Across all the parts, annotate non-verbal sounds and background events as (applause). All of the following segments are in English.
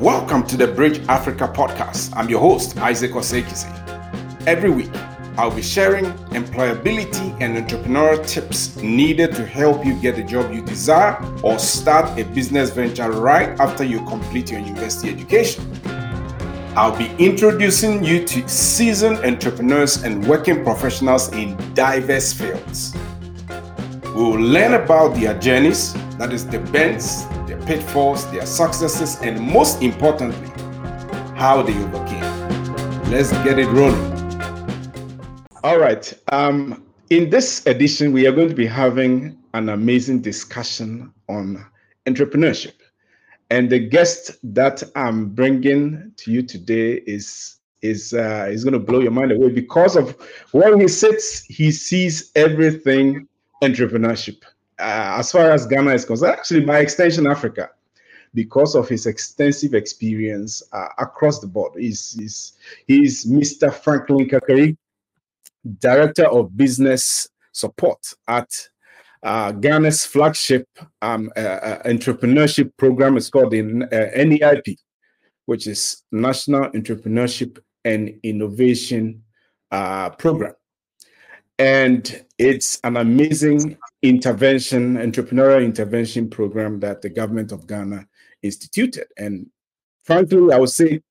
Welcome to the Bridge Africa podcast. I'm your host, Isaac Osei Kissi. Every week, I'll be sharing employability and entrepreneurial tips needed to help you get the job you desire or start a business venture right after you complete your university education. I'll be introducing you to seasoned entrepreneurs and working professionals in diverse fields. We will learn about their journeys, that is, the bends, pitfalls, their successes, and most importantly, how they overcame. Let's get it rolling. All right. Um, in this edition, we are going to be having an amazing discussion on entrepreneurship. And the guest that I'm bringing to you today is is uh, is going to blow your mind away because of where he sits. He sees everything entrepreneurship. Uh, as far as Ghana is concerned, actually, by extension, Africa, because of his extensive experience uh, across the board. He's, he's, he's Mr. Franklin Karikari, Director of Business Support at uh, Ghana's flagship um, uh, uh entrepreneurship program is called the uh, NEIP, which is National Entrepreneurship and Innovation uh, Program. And it's an amazing intervention, entrepreneurial intervention program that the government of Ghana instituted. And frankly, I would say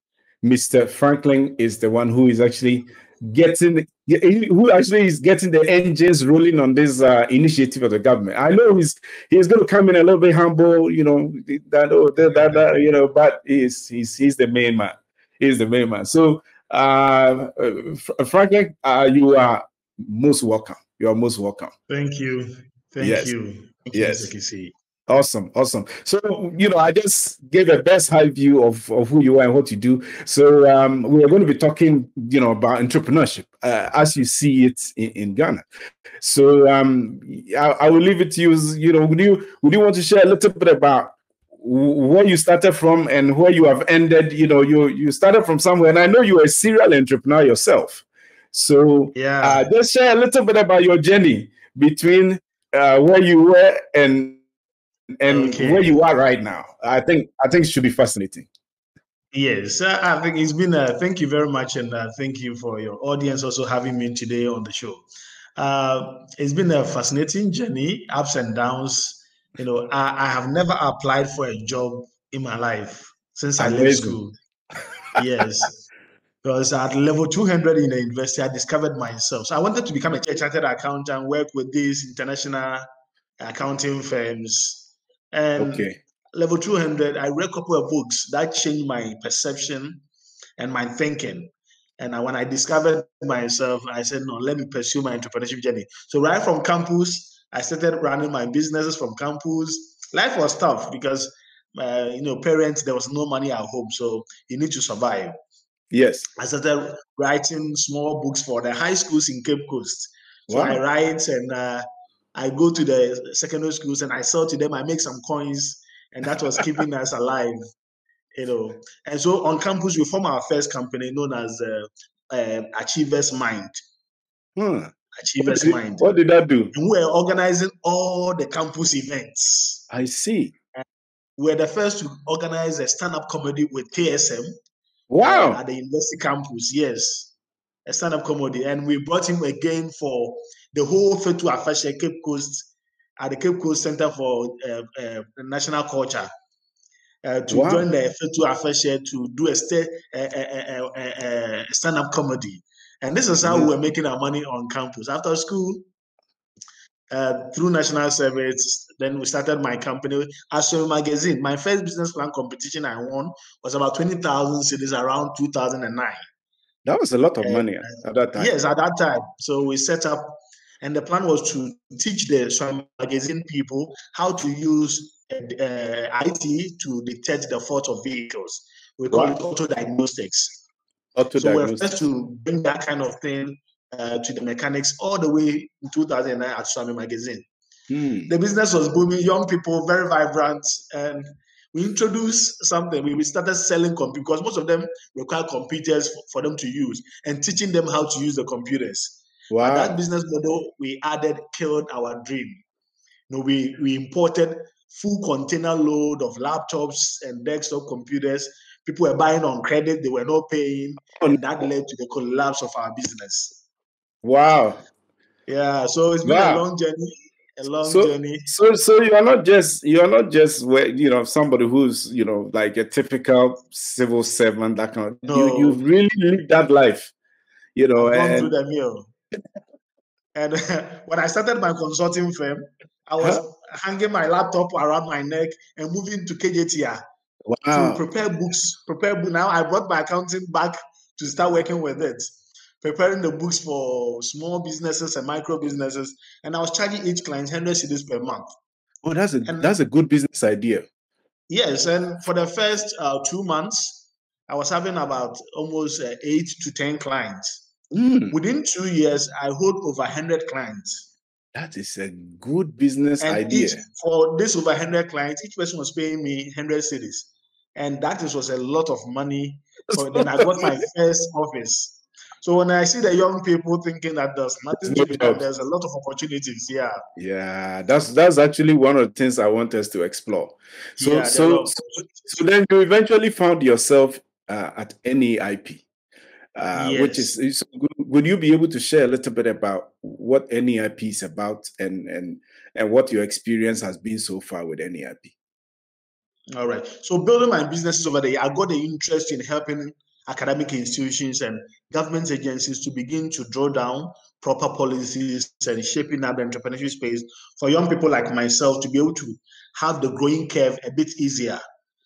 Mr. Franklin is the one who is actually getting who actually is getting the engines rolling on this uh, initiative of the government. I know he's he's going to come in a little bit humble, you know, that, oh, that, that, that you know, but he's he's he's the main man. He's the main man. So, uh, Franklin, uh, you are most welcome. You are most welcome. Thank you. Thank yes. you. Thank yes. You, Awesome, awesome. So, you know, I just gave a best high view of, of who you are and what you do. So, um, we're going to be talking, you know, about entrepreneurship uh, as you see it in, in Ghana. So, um, I, I, will leave it to you. You know, would you would you want to share a little bit about where you started from and where you have ended? You know, you you started from somewhere, and I know you're a serial entrepreneur yourself. So, yeah, uh, just share a little bit about your journey between uh, where you were and and okay. where you are right now. I think I think it should be fascinating. Yes, I think it's been a thank you very much, and uh, thank you for your audience also having me today on the show. Uh, it's been a fascinating journey, ups and downs. You know, I, I have never applied for a job in my life since I left school. yes, because at level 200 in the university, I discovered myself. So I wanted to become a chartered accountant, work with these international accounting firms, and okay. level 200, I read a couple of books that changed my perception and my thinking. And I, when I discovered myself, I said, no, let me pursue my entrepreneurship journey. So right from campus, I started running my businesses from campus. Life was tough because, uh, you know, parents, there was no money at home. So you need to survive. Yes. I started writing small books for the high schools in Cape Coast. So wow. I write and uh, I go to the secondary schools and I sell to them. I make some coins, and that was keeping us alive, you know. And so on campus, we form our first company known as uh, uh, Achievers Mind. Hmm. Achievers what did, Mind. What did that do? And we were organizing all the campus events. I see. And we're the first to organize a stand-up comedy with KSM. Wow! Uh, at the university campus, yes, a stand-up comedy, and we brought him again for the whole Fetu Afahye Cape Coast at the Cape Coast Center for uh, uh, National Culture. Uh, to wow. join the Fetu Afahye to do a, st- a, stand-up comedy, and this is how we were making our money on campus after school. Uh, through national service, then we started my company, Aswemi Magazine. My first business plan competition I won was about 20,000 cedis around 2009. That was a lot of money at that time. Yes, at that time. So we set up and the plan was to teach the Suame magazine people how to use uh, IT to detect the fault of vehicles. We call wow. it auto diagnostics. Auto so we're first to bring that kind of thing uh, to the mechanics all the way in 2009 at Suame magazine. Hmm. The business was booming, young people, very vibrant, and we introduced something. We started selling computers because most of them require computers for, for them to use and teaching them how to use the computers. Wow. that business model we added killed our dream. You know, we, we imported full container load of laptops and desktop computers. People were buying on credit, they were not paying, oh, and that led to the collapse of our business. Wow. Yeah, so it's been wow. a long journey. A long so, journey. So, so you are not just you are not just you know somebody who's you know like a typical civil servant that kind of. No. You you really lived that life, you know. I've and, the meal. and (laughs) when I started my consulting firm, I was huh? hanging my laptop around my neck and moving to Kejetia wow. to prepare books. Prepare book. Now I brought my accounting back to start working with it, preparing the books for small businesses and micro businesses. And I was charging each client 100 cedis per month. Oh, that's a and, that's a good business idea. Yes, and for the first uh, two months, I was having about almost uh, eight to ten clients. Mm. Within two years, I hold over 100 clients. That is a good business and idea. Each, for this over 100 clients, each person was paying me 100 cedis. And that was a lot of money. So then I got my (laughs) first office. So when I see the young people thinking that there's nothing to be done, there's a lot of opportunities. Yeah. Yeah, that's that's actually one of the things I want us to explore. So yeah, so, so, so then you eventually found yourself uh, at NEIP. Uh, yes. which is, would you be able to share a little bit about what NEIP is about and and and what your experience has been so far with NEIP? All right. So building my businesses over there, I got the interest in helping academic institutions and government agencies to begin to draw down proper policies and shaping up the entrepreneurship space for young people like myself to be able to have the growing curve a bit easier.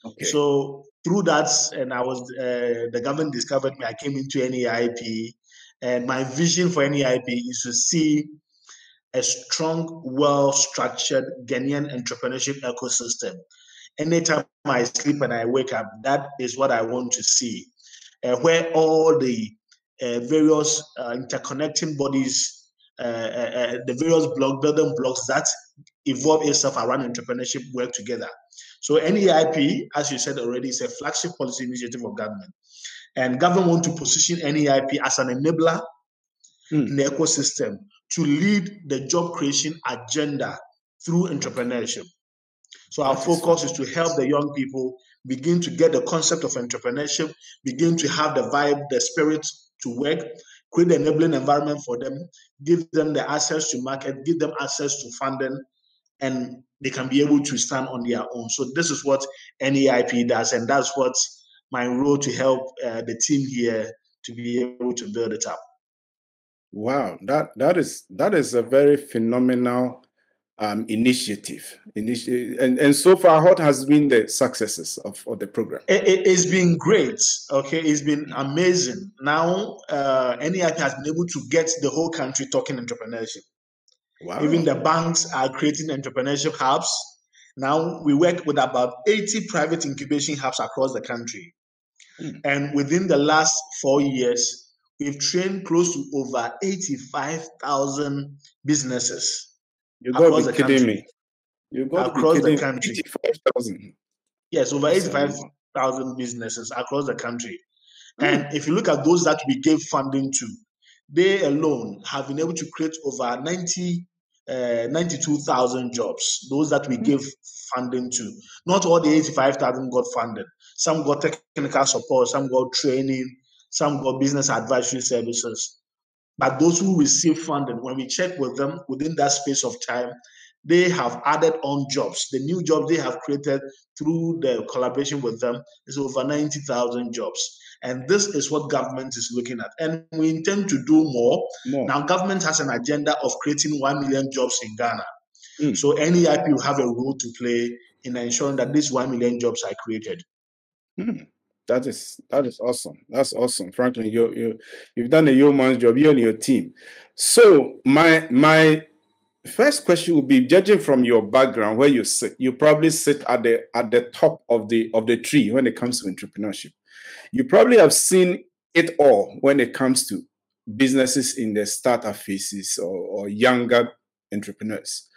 Okay. So through that, and I was uh, the government discovered me. I came into NEIP, and my vision for NEIP is to see a strong, well-structured Ghanaian entrepreneurship ecosystem. Anytime I sleep and I wake up, that is what I want to see, uh, where all the uh, various uh, interconnecting bodies, uh, uh, the various block building blocks that evolve itself around entrepreneurship work together. So NEIP, as you said already, is a flagship policy initiative of government. And government want to position NEIP as an enabler mm. in the ecosystem to lead the job creation agenda through entrepreneurship. So our focus is to help the young people begin to get the concept of entrepreneurship, begin to have the vibe, the spirit to work, create the enabling environment for them, give them the access to market, give them access to funding, and they can be able to stand on their own. So this is what NEIP does, and that's what my role to help uh, the team here to be able to build it up. Wow, that that is that is a very phenomenal um, initiative. And, and so far, what has been the successes of, of the program? It, it, has been great. Okay, it's been amazing. Now, uh, NEIP has been able to get the whole country talking entrepreneurship. Wow. Even the banks are creating entrepreneurship hubs. Now we work with about 80 private incubation hubs across the country. Mm. And within the last four years, we've trained close to over 85,000 businesses. You got to be kidding country. me. You got across the country. 85,000. Yes, over 85,000 businesses across the country. Mm. And if you look at those that we gave funding to, they alone have been able to create over 90 uh, 92,000 jobs, those that we mm-hmm. give funding to. Not all the 85,000 got funded. Some got technical support, some got training, some got business advisory services. But those who receive funding, when we check with them within that space of time, they have added on jobs. The new jobs they have created through the collaboration with them is over 90,000 jobs. And this is what government is looking at. And we intend to do more. more. Now, government has an agenda of creating 1 million jobs in Ghana. Mm. So NEIP will have a role to play in ensuring that these 1 million jobs are created. Mm. That is that is awesome. That's awesome. Franklin, you you you've done a yeoman's job. You and your team. So my my first question would be judging from your background where you sit you probably sit at the at the top of the of the tree when it comes to entrepreneurship you probably have seen it all when it comes to businesses in the startup phases or, or younger entrepreneurs.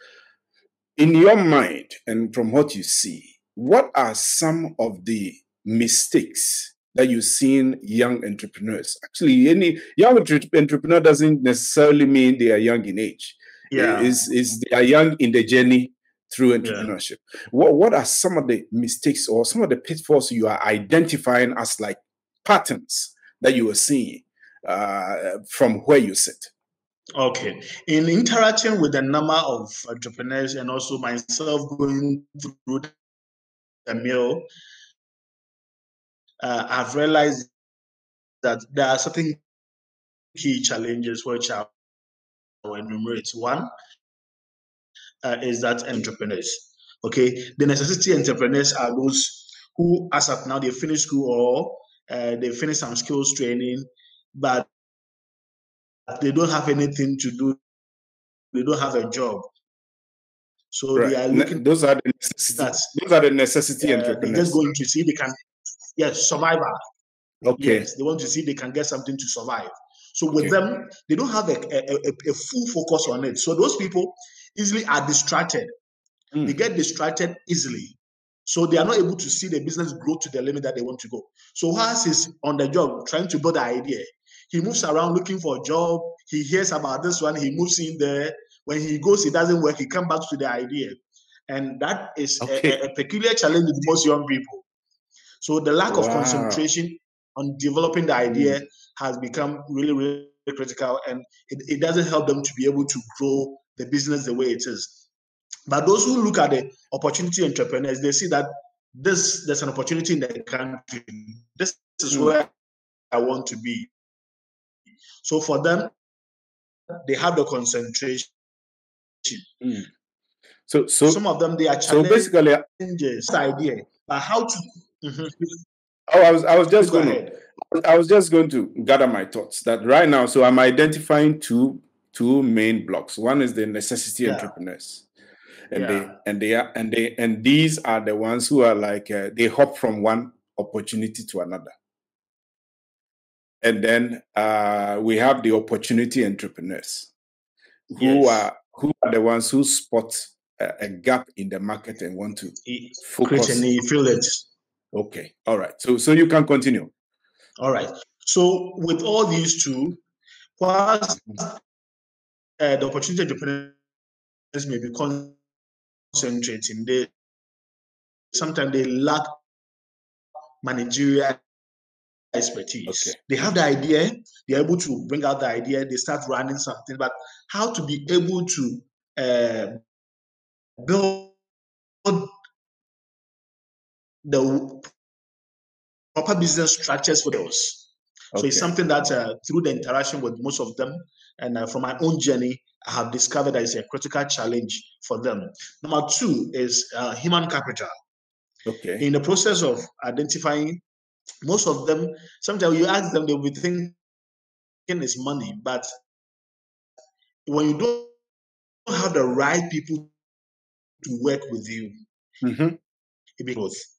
In your mind, and from what you see, what are some of the mistakes that you see in young entrepreneurs? Actually, any young entrepreneur doesn't necessarily mean they are young in age. Yeah, is is they are young in the journey through entrepreneurship. Yeah. What what are some of the mistakes or some of the pitfalls you are identifying as like patterns that you are seeing uh, from where you sit? Okay. In interacting with a number of entrepreneurs and also myself going through the mill, uh, I've realized that there are certain key challenges which I will enumerate. One uh, is that entrepreneurs. Okay, the necessity entrepreneurs are those who, as of now, they finish school or uh, they finish some skills training, but they don't have anything to do. They don't have a job. So right. they are looking. Those are the necessity. those are the necessity uh, entrepreneurs. Just going to see they can, yes, survivor. Okay. Yes, they want to see they can get something to survive. So with okay. them, they don't have a, a, a, a, full focus on it. So those people easily are distracted. Mm. They get distracted easily. So they are not able to see the business grow to the limit that they want to go. So whilst he's on the job trying to build the idea, he moves around looking for a job. He hears about this one. He moves in there. When he goes, it doesn't work. He comes back to the idea. And that is okay. a, a, peculiar challenge with most young people. So the lack wow. of concentration on developing the idea mm. has become really, really critical. And it, it doesn't help them to be able to grow the business the way it is. But those who look at the opportunity entrepreneurs, they see that this there's an opportunity in the country. This is mm. where I want to be. So for them, they have the concentration. Mm. So, so some of them they are so basically this idea, but how to. Mm-hmm. Oh, I was I was just going to I was just going to gather my thoughts that right now. So I'm identifying two two main blocks. One is the necessity yeah. entrepreneurs, and yeah. they and they are and they and these are the ones who are like uh, they hop from one opportunity to another. And then uh, we have the opportunity entrepreneurs who yes. are who are the ones who spot a, a, gap in the market and want to focus. And you feel it. Okay. All right. So so you can continue. All right. So with all these two, whilst uh, the opportunity entrepreneurs may be concentrating, they sometimes they lack managerial expertise. Okay. They have the idea, they're able to bring out the idea, they start running something, but how to be able to uh, build the proper business structures for those. Okay. So it's something that uh, through the interaction with most of them and uh, from my own journey, I have discovered that it's a critical challenge for them. Number two is uh, human capital. Okay. In the process of identifying most of them, sometimes you ask them, they'll be thinking it's money, but when you don't have the right people to work with you, mm-hmm. it becomes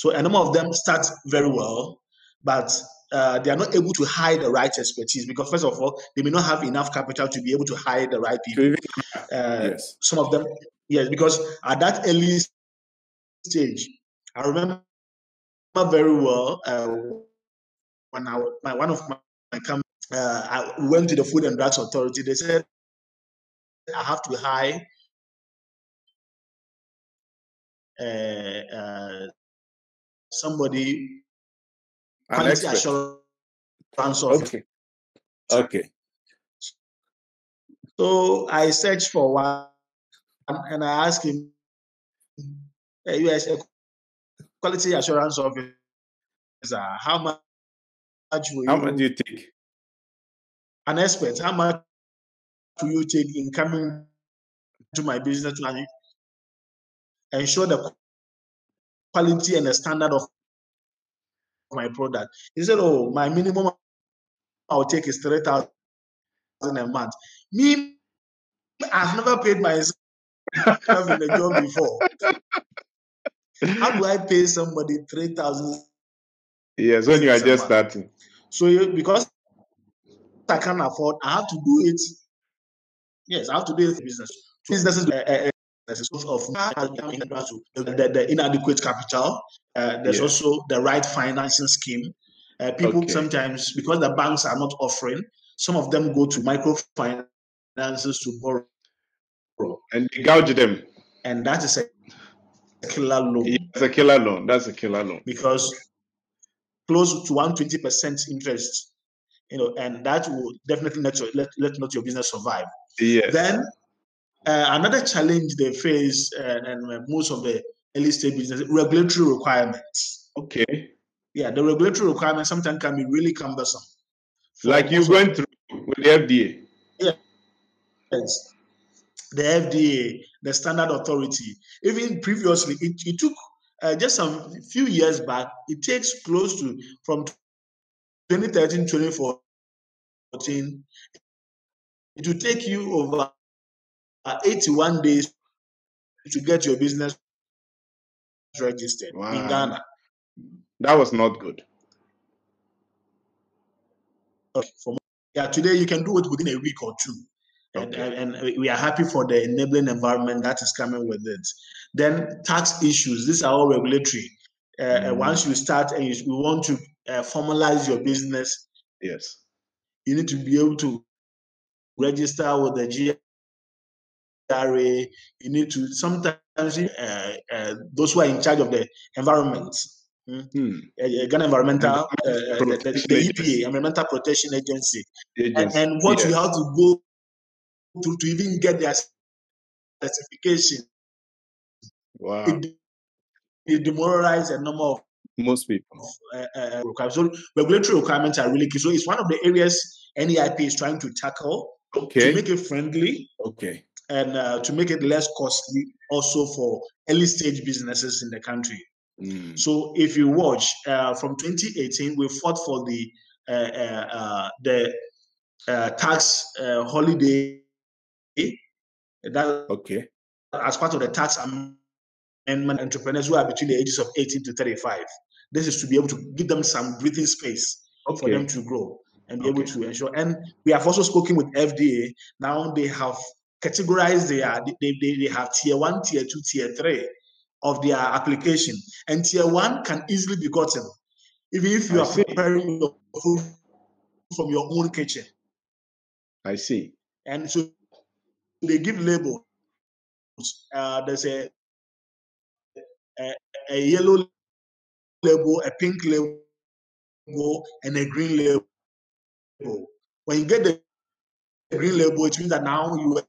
so a number of them start very well, but uh, they are not able to hire the right expertise because first of all, they may not have enough capital to be able to hire the right people. Uh, yes. Some of them, yes, because at that early stage, I remember very well uh, when I my one of my, my company, uh, I went to the Food and Drugs Authority. They said I have to hire uh, uh somebody quality assurance Okay. Okay. So I searched for one and I asked him, hey, US quality assurance officer, how much will how much do you take? An expert, how much do you take in coming to my business to ensure the quality and the standard of my product? He said, Oh, my minimum I'll take is 3000 a month. Me, I've never paid myself (laughs) in a job before. How do I pay somebody three thousand? Yes, when you are just starting. So because I can't afford, I have to do it. Yes, I have to do it business. Businesses uh, uh, of the, the inadequate capital. Uh, there's yes. also the right financing scheme. Uh, people okay. sometimes, because the banks are not offering, some of them go to microfinances to borrow. And they gouge them. and that is a killer loan. It's a killer loan. That's a killer loan because close to 120% interest, you know, and that will definitely let, your, let, let not your business survive. Yes. Then uh, another challenge they face, uh, and most of the early stage business, regulatory requirements. Okay. Yeah, the regulatory requirements sometimes can be really cumbersome. Like you went through with the FDA. Yeah. Yes. The FDA, the standard authority. Even previously, it, it took uh, just some few years back, it takes close to from 2013 2014, it will take you over uh, 81 days to get your business registered wow. in Ghana. That was not good. Okay, for yeah, today you can do it within a week or two. Okay. And, and, we are happy for the enabling environment that is coming with it. Then tax issues, these are all regulatory. Uh, mm. Once you start and you, you want to uh, formalize your business, yes, you need to be able to register with the. You need to sometimes uh, uh, those who are in charge of the environment. Mm-hmm. Uh, Ghana Environmental, uh, the, the, the, EPA, Environmental Protection Agency, and, and, what yes. you have to go to, to even get their certification. Wow. It, it demoralizes a number of most people. Uh, uh. So regulatory requirements are really key. So it's one of the areas NEIP is trying to tackle okay. to make it friendly. Okay. And uh, to make it less costly also for early stage businesses in the country. Mm. So if you watch uh, from 2018, we fought for the uh, uh, the tax holiday that okay. As part of the tax amendment, entrepreneurs who are between the ages of 18 to 35. This is to be able to give them some breathing space okay. for them to grow and be okay. able to ensure. And we have also spoken with FDA. Now they have categorized their they, they, they have tier one, tier two, tier three of their application. And tier one can easily be gotten, even if you I are see. preparing your food from your own kitchen. I see. And so they give labels. Uh, there's a, a, a yellow label, a pink label, and a green label. When you get the green label, it means that now you are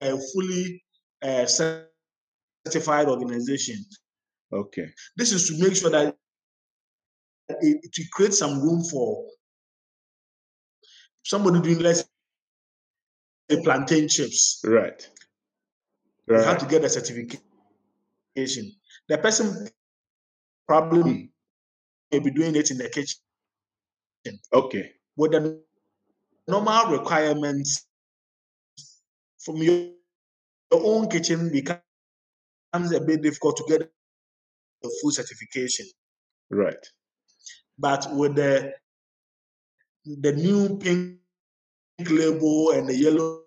a fully uh, certified organization. Okay. This is to make sure that it, to create some room for somebody doing less plantain chips. Right. right. You have to get a certification. The person probably hmm. may be doing it in the kitchen. Okay. With the normal requirements from your, your own kitchen becomes a bit difficult to get the full certification. Right. But with the the new pink label and the yellow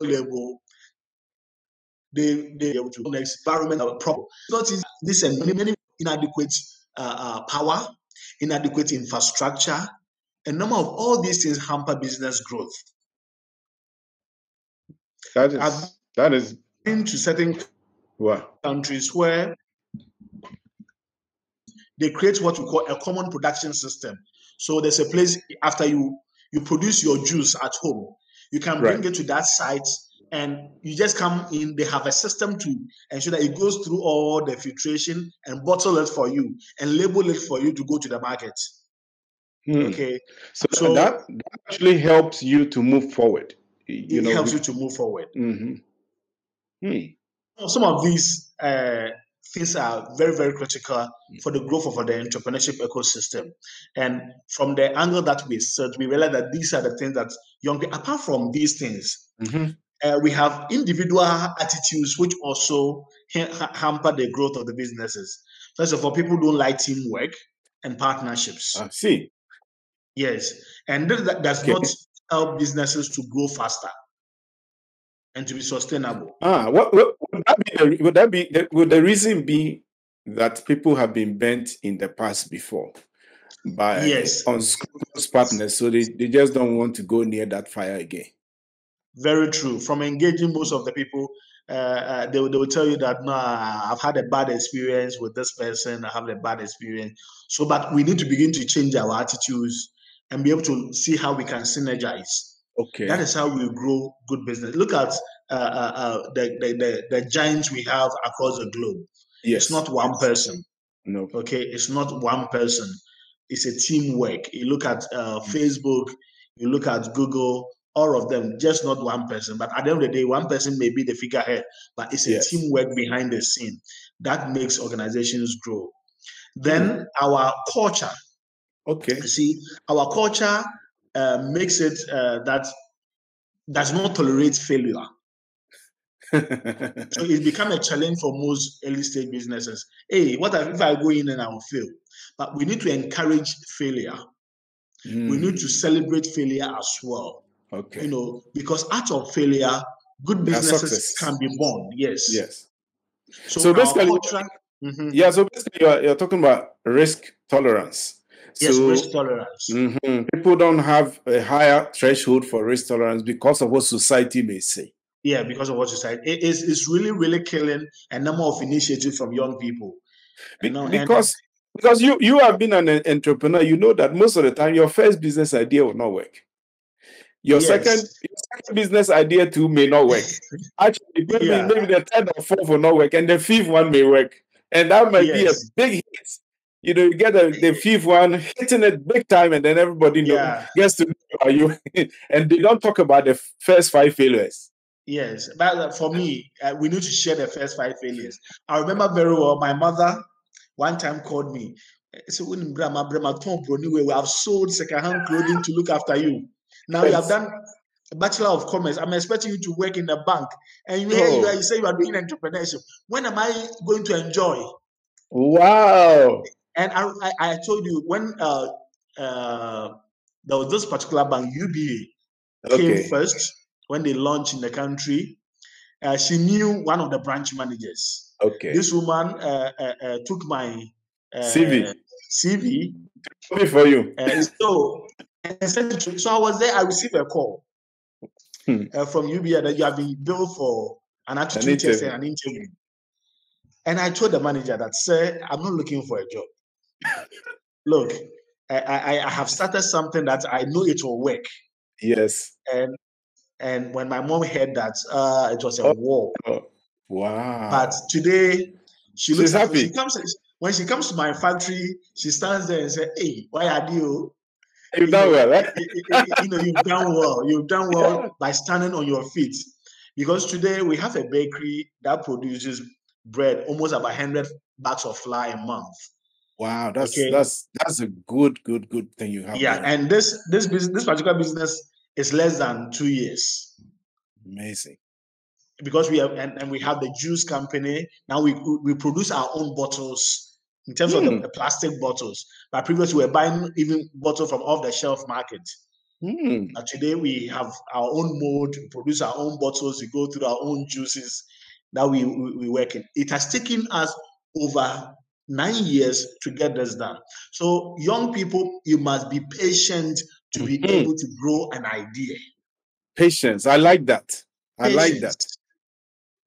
label, they they able to next environmental problem. Not this and many many inadequate uh, uh, power, inadequate infrastructure, a number of all these things hamper business growth. That is I've that is been to certain wow. countries where they create what we call a common production system. So there's a place after you you produce your juice at home, you can bring right. it to that site and you just come in. They have a system to ensure that it goes through all the filtration and bottle it for you and label it for you to go to the market. Hmm. Okay, so, so that, that, actually helps you to move forward. You it know, helps you to move forward. Mm-hmm. Hmm. Some of these uh, things are very, very critical for the growth of the entrepreneurship ecosystem. And from the angle that we search, we realize that these are the things that young people, apart from these things, mm-hmm. uh, we have individual attitudes which also ha- hamper the growth of the businesses. First of all, people don't like teamwork and partnerships. I see. Yes. And that does okay. not help businesses to grow faster and to be sustainable. Ah, what, what would that be? The, would that be? The, would the reason be that people have been bent in the past before by yes. unscrupulous partners, so they, they just don't want to go near that fire again? Very true. From engaging most of the people, uh, uh, they, they will tell you that no, I've had a bad experience with this person. I have a bad experience. So, but we need to begin to change our attitudes and be able to see how we can synergize. Okay. That is how we grow good business. Look at uh, uh, uh, the, the, the the giants we have across the globe. Yes. It's not one person. No. Okay, it's not one person. It's a teamwork. You look at uh, Mm. Facebook, you look at Google, all of them, just not one person. But at the end of the day, one person may be the figurehead, but it's a Yes. teamwork behind the scene that makes organizations grow. Then our culture, Okay. you see, our culture uh, makes it uh, that does not tolerate failure. (laughs) So it's become a challenge for most early stage businesses. Hey, what if I go in and I will fail? But we need to encourage failure. We need Mm, to celebrate failure as well. okay. You know, because out of failure, good businesses can be born. Yes. Yes. So, So basically- culture, Mhm. Yeah. So basically, you're, you're talking about risk tolerance. Yes, So risk tolerance. mhm, people don't have a higher threshold for risk tolerance because of what society may say. Yeah, because of what said, it is it's really really killing a number of initiatives from young people. Be- know, and- because because you you have been an entrepreneur, you know that most of the time your first business idea will not work. Your Yes. second your second business idea too may not work. (laughs) Actually, maybe, Yeah. maybe the third or fourth will not work, and the fifth one may work, and that might be a big hit. You know, you get the, the fifth one hitting it big time, and then everybody know, Yeah. gets to know about you, (laughs) and they don't talk about the first five failures. Yes, but uh, for me, uh, we need to share the first five failures. I remember very well. My mother one time called me. So when grandma, grandma, Tom we have sold secondhand clothing to look after you. Now you have done a bachelor of commerce. I'm expecting you to work in the bank, and you, you, Oh. are, you say you are doing entrepreneurship. When am I going to enjoy? Wow! And I, I, I told you when uh, uh, there was this particular bank, UBA, came first when they launched in the country. Uh, she knew one of the branch managers. okay. This woman uh, uh, uh, took my uh, CV. CV. For you. Uh, so, and sent it to, so I was there. I received a call Hmm. uh, from UBA that you have been billed for an attitude test interview. and an interview. And I told the manager that, sir, I'm not looking for a job. Look, I, I, I have started something that I know it will work. Yes. And and when my mom heard that, uh, it was a Oh. war. Oh, wow. But today, she looks happy. She comes when she comes to my factory. She stands there and says, "Hey, why are you? You've done well, eh? you know, you've done well. You've done well (laughs) by standing on your feet." Because today we have a bakery that produces bread almost about hundred bags of flour a month. Wow, that's Okay. that's that's a good, good, good thing you have. Yeah, there. and this this business, this particular business is less than two years. amazing. because we have and, and we have the juice company now we we produce our own bottles in terms of Hmm. the, the plastic bottles but previously we were buying even bottle from off the shelf market Hmm. but today we have our own mold we produce our own bottles we go through our own juices that we we, we work in it has taken us over nine years to get this done so young people you must be patient to be Mhm. able to grow an idea Patience. I like that. I like that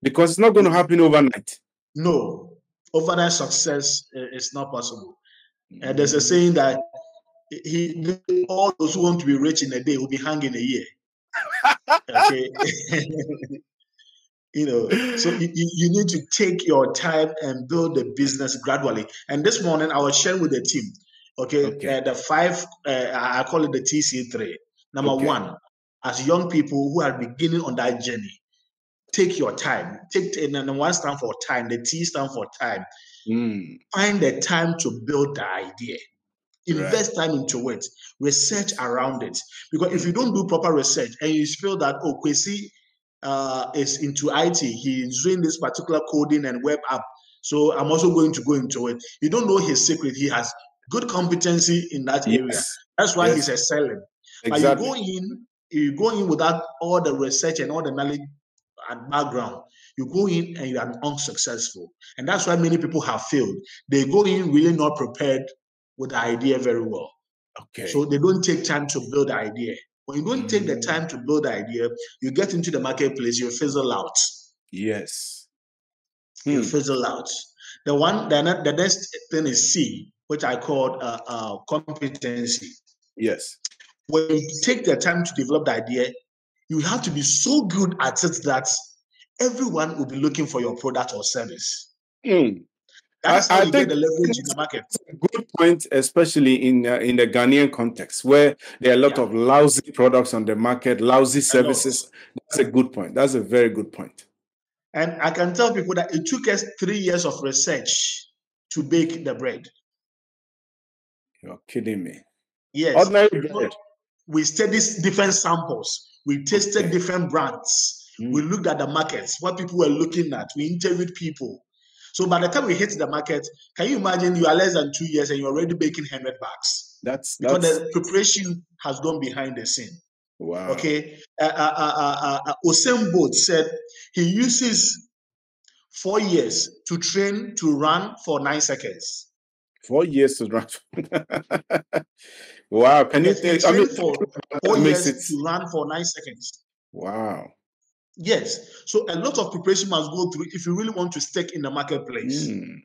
because it's not going to happen overnight. No, overnight success is not possible. And there's Mm. a saying that he all those who want to be rich in a day will be hanging in a year. (laughs) Okay. (laughs) you know, so you, you need to take your time and build the business gradually. And this morning I was sharing with the team, okay, Okay. uh, the five, uh, I call it the TC3. Number Okay. one, as young people who are beginning on that journey, take your time. Take and then one stand for time, the T stand for time. Mm. Find the time to build the idea. Invest time into it. Research around it. Because if you don't do proper research and you feel that oh Kwesi uh, is into IT, he's doing this particular coding and web app, so I'm also going to go into it. You don't know his secret. He has good competency in that area. That's why yes. he's excelling. But exactly. you go in, you go in without all the research and all the knowledge and background. You go in and you are unsuccessful. And that's why many people have failed. They go in really not prepared with the idea very well. Okay. So they don't take time to build the idea. When you don't take the Mm. time to build the idea, you get into the marketplace, you fizzle out. Yes. You hmm. fizzle out. The one, the, the next thing is C, which I call uh, uh, competency. Yes. When you take the time to develop the idea, you have to be so good at it that everyone will be looking for your product or service. Mm. That's I, how I you get the leverage in the market. good point, especially in uh, in the Ghanaian context, where there are a lot yeah. of lousy products on the market, lousy services. That's a good point. That's a very good point. And I can tell people that it took us three years of research to bake the bread. You're kidding me. Yes. Ordinary bread. We studied different samples. We tasted okay. different brands. Mm. We looked at the markets, what people were looking at. We interviewed people. So by the time we hit the market, can you imagine you are less than two years and you're already baking 100 bags? That's, that's because the preparation has gone behind the scene. Wow. Okay. Uh, uh, uh, uh, Usain Bolt said he uses four years to train to run for nine seconds. Four years to run. (laughs) wow. Can you think? I mean, for (laughs) four years it... to run for nine seconds. Wow. Yes. So a lot of preparation must go through if you really want to stick in the marketplace. Mm.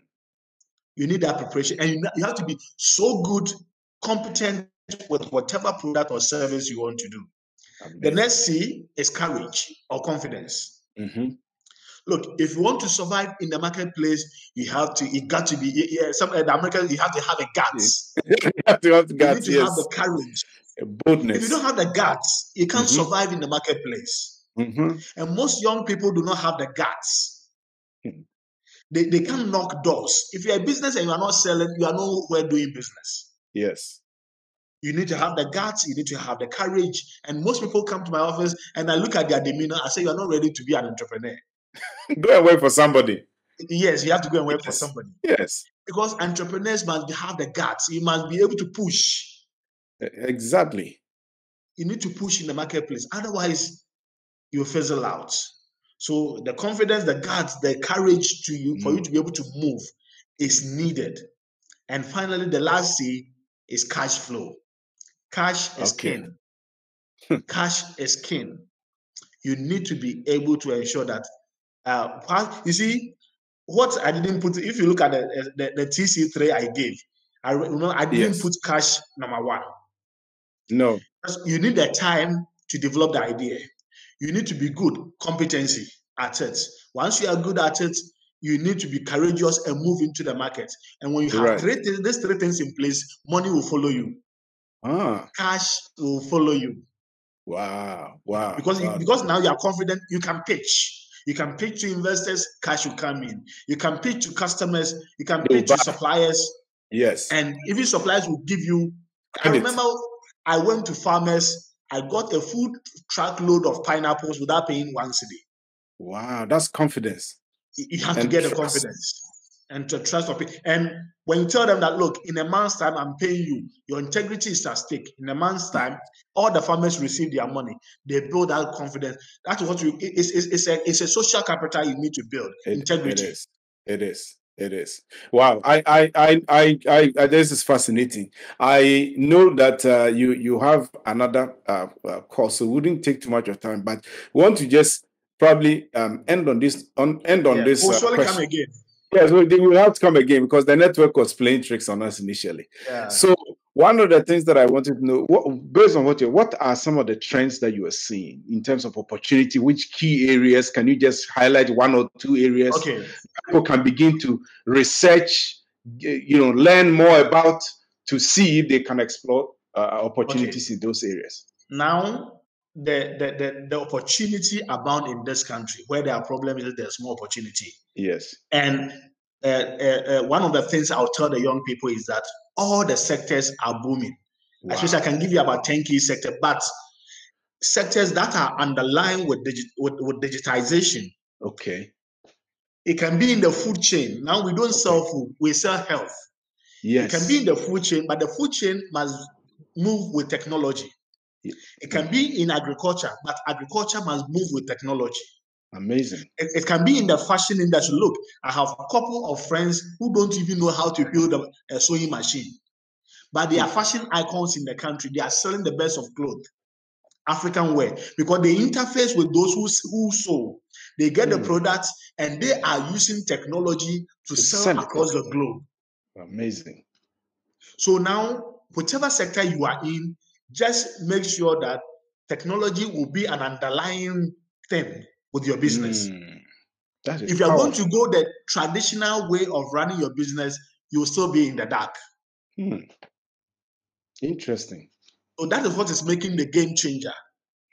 You need that preparation, and you have to be so good, competent with whatever product or service you want to do. Amazing. The next C is courage or confidence. Mm-hmm. Look, if you want to survive in the marketplace, you have to. It got to be. Yeah, some uh, the Americans, you have to have a guts. (laughs) you have to have the guts. You need to yes. have the courage. A boldness. If you don't have the guts, you can't mm-hmm. survive in the marketplace. Mm-hmm. And most young people do not have the guts. Mm-hmm. They, they can't knock doors. If you're a business and you are not selling, you are nowhere doing business. Yes. You need to have the guts, you need to have the courage. And most people come to my office and I look at their demeanor, I say, You're not ready to be an entrepreneur. (laughs) go and work for somebody. Yes, you have to go and work yes. for somebody. Yes. Because entrepreneurs must have the guts. You must be able to push. Exactly. You need to push in the marketplace. Otherwise, you fizzle out. So the confidence, the guts, the courage to you for you mm. to be able to move is needed. And finally, the last C is cash flow. Cash is okay. king. (laughs) cash is king. You need to be able to ensure that uh, you see, what I didn't put, if you look at the, the, the TC3 I gave, I remember I didn't yes. put cash number one. No. You need the time to develop the idea. You need to be good, competency at it. Once you are good at it, you need to be courageous and move into the market. And when you have right. three things, these three things in place, money will follow you. Ah. Cash will follow you. Wow. Wow. Because wow. because now you are confident, you can pitch. You can pitch to investors, cash will come in. You can pitch to customers, you can pitch to suppliers. Yes. And even suppliers will give you. I remember I went to farmers, I got a full truckload of pineapples without paying one cedi. Wow, that's confidence. You have and to get trust. the confidence and to trust of it. And when you tell them that, look, in a month's time, I'm paying you, your integrity is at stake. In a month's hmm. time, all the farmers receive their money. They build that confidence. That's what you. It's, it's, it's a it's a social capital you need to build. It, integrity. It is. It is. It is. Wow. I, I, I, I, I, I this is fascinating. I know that uh, you, you have another uh, uh, course, so we wouldn't take too much of time, but we want to just probably um, end on this, on end on yeah. this. We'll uh, surely come again. Yes, they will have to come again because the network was playing tricks on us initially. Yeah. So one of the things that I wanted to know, what, based on what you, what are some of the trends that you are seeing in terms of opportunity? Which key areas can you just highlight one or two areas? Okay, people can begin to research, you know, learn more about to see if they can explore uh, opportunities okay. in those areas. Now, the, the the the opportunity abound in this country. Where there are problems, there's more opportunity. Yes. And uh, uh, uh, one of the things I'll tell the young people is that all the sectors are booming. Wow. Especially, I can give you about 10 key sectors, but sectors that are underlined with, digi- with, with digitization. Okay. It can be in the food chain. Now we don't okay. sell food, we sell health. Yes. It can be in the food chain, but the food chain must move with technology. It can be in agriculture, but agriculture must move with technology. Amazing. It, it, can be in the fashion industry. Look, I have a couple of friends who don't even know how to build a, a sewing machine, but they are fashion icons in the country. They are selling the best of clothes, African wear, because they interface with those who, who sew. They get mm. the product and they are using technology to sell across the globe. Amazing. So now, whichever sector you are in, just make sure that technology will be an underlying thing with your business. Mm. if you are going to go the traditional way of running your business, you'll still be in the dark. Hmm. Interesting. So that is what is making the game changer.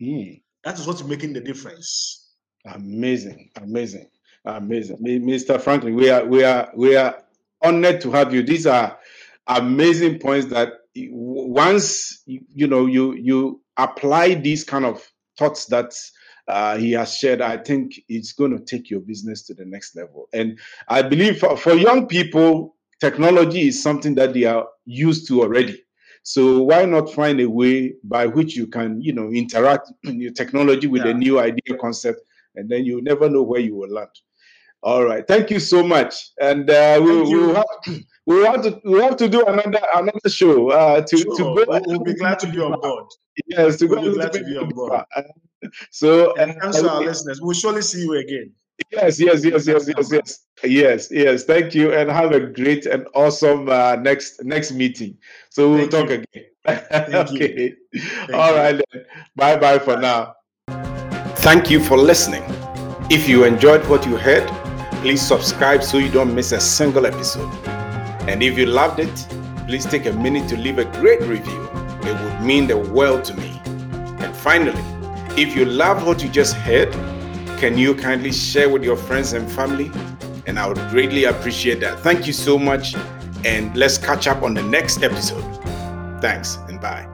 Hmm. That is what's making the difference. Amazing, amazing, amazing, Mr. Franklin. We are we are we are honored to have you. These are amazing points that once you know you you apply these kind of thoughts that uh, he has shared, I think it's going to take your business to the next level. And I believe for, for young people, technology is something that they are used to already. So why not find a way by which you can, you know, interact in your technology with yeah. a new idea concept, and then you never know where you will land. All right, thank you so much, and uh, we will have we have to we have to do another another show uh, to sure. to go. We'll, we'll be glad to be on board. Yes, to we'll go. Be glad to be on board. So, and thanks to our listeners. We'll surely see you again. Yes, yes, yes, yes, yes, yes, yes, yes. Thank you, and have a great and awesome uh, next next meeting. So we'll Thank talk you. again. (laughs) okay. All right. Then. Bye, bye for now. Thank you for listening. If you enjoyed what you heard, please subscribe so you don't miss a single episode. And if you loved it, please take a minute to leave a great review. It would mean the world to me. And finally, if you loved what you just heard, can you kindly share with your friends and family? And I would greatly appreciate that. Thank you so much. And let's catch up on the next episode. Thanks and bye.